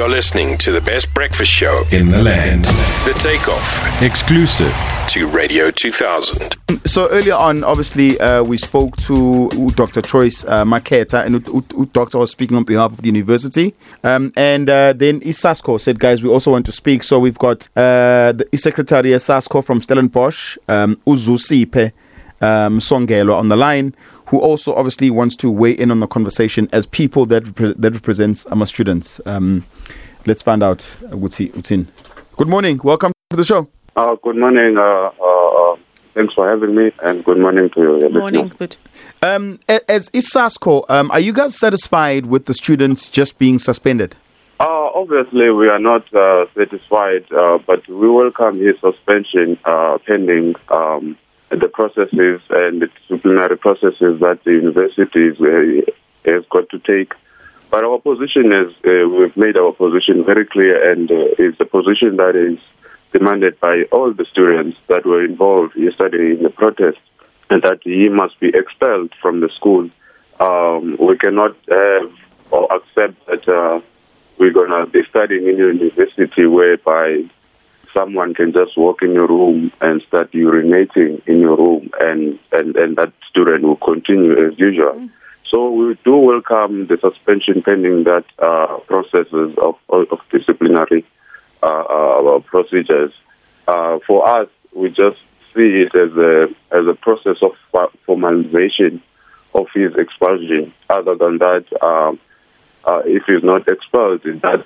You're listening to the best breakfast show in the land. The Takeoff Exclusive. to Radio 2000. So earlier on, obviously, uh, we spoke to Dr. Choice uh, Makhetha, and U- U- Doctor was speaking on behalf of the university. Um, and uh, then Isasco said, guys, we also want to speak. So we've got uh, the Secretary Isasco from Stellenbosch, um, Uzusiphe um, Songelo on the line, who also obviously wants to weigh in on the conversation as people that repre- that represents our students. Um, let's find out, uh, Uti- Utin. Good morning. Welcome to the show. Uh, good morning. Uh, uh, uh, thanks for having me, and good morning to you. Morning, good. Um, as Isasco, um, are you guys satisfied with the students just being suspended? Uh, obviously, we are not uh, satisfied, uh, but we welcome his suspension uh, pending um, the processes and the disciplinary processes that the university is, uh, has got to take. But our position is, uh, we've made our position very clear, and uh, it's a position that is demanded by all the students that were involved yesterday in the protest, and that he must be expelled from the school. Um, we cannot have or accept that uh, we're going to be studying in a university whereby someone can just walk in your room and start urinating in your room, and, and, and that student will continue as usual. So we do welcome the suspension pending that uh, processes of, of disciplinary uh, uh, procedures. Uh, for us, we just see it as a as a process of formalization of his expulsion. Other than that, um, uh, if he's not expelled, that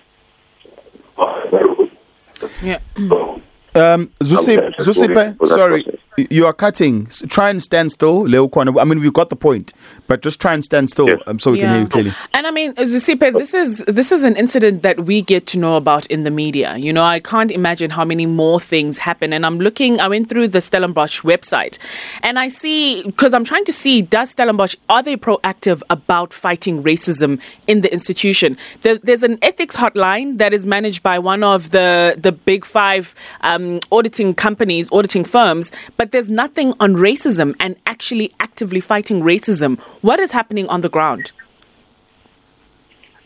Yeah. so, Um, Zusiphe, Okay, just Zusiphe, moving for that sorry, process. y- you are cutting. S- Try and stand still, Leo Kwana. I mean, we've got the point, but just try and stand still Yes. um, so we can hear you clearly. And I mean, Zusiphe, this is this is an incident that we get to know about in the media. You know, I can't imagine how many more things happen. And I'm looking, I went through the Stellenbosch website, and I see because I'm trying to see does Stellenbosch are they proactive about fighting racism in the institution? There, there's an ethics hotline that is managed by one of the the big five um, auditing companies, auditing firms, but there's nothing on racism and actually actively fighting racism. What is happening on the ground?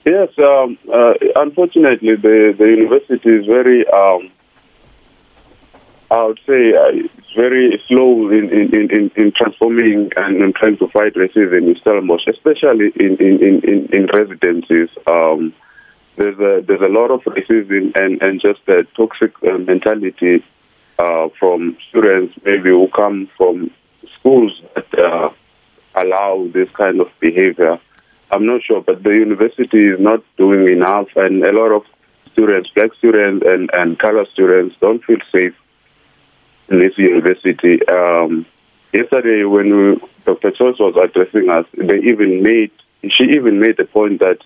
Yes, um, uh, unfortunately, the, the university is very, um, I would say, uh, it's very slow in, in, in, in- in transforming and in trying to fight racism in Stellenbosch, especially in, in, in, in, residencies. Um, there's a there's a lot of racism and, and just a toxic uh, mentality uh, from students maybe who come from schools that uh, allow this kind of behavior. I'm not sure, but the university is not doing enough, and a lot of students, black students and, and color students, don't feel safe in this university. Um, yesterday, when we, Dr. Choice was addressing us, they even made she even made the point that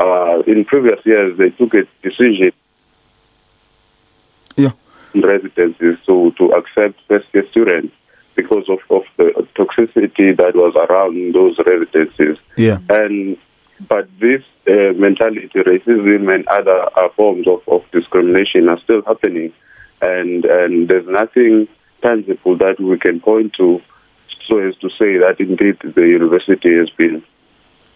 uh, in previous years they took a decision Yeah. Residences to, to accept first year students because of, of the toxicity that was around those residences. Yeah. And but this uh, mentality, racism, and other uh, forms of, of discrimination are still happening, and and there's nothing tangible that we can point to, so as to say that indeed the university has been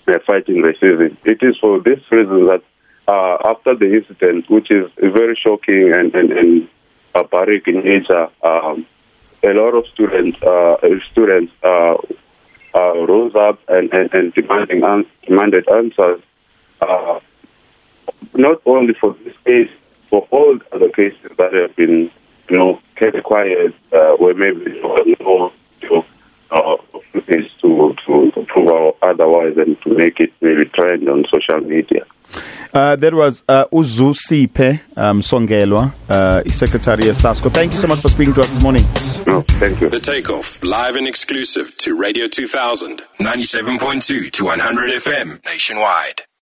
uh, fighting racism. It is for this reason that uh, after the incident, which is very shocking and and, and in nature, um, a lot of students uh, students uh, uh, rose up and, and, and demanding an- demanded answers, uh, not only for this case, for all the other cases that have been, you know, kept quiet, uh, where maybe you know, uh, to, to, to prove otherwise and to make it maybe trend on social media. Uh, that was uh, Uzusiphe um, Msongelwa, uh, Secretary of SASCO. Thank you so much for speaking to us this morning. No, thank you. The Takeoff, live and exclusive to Radio 2000, 97.2 to 100 FM nationwide.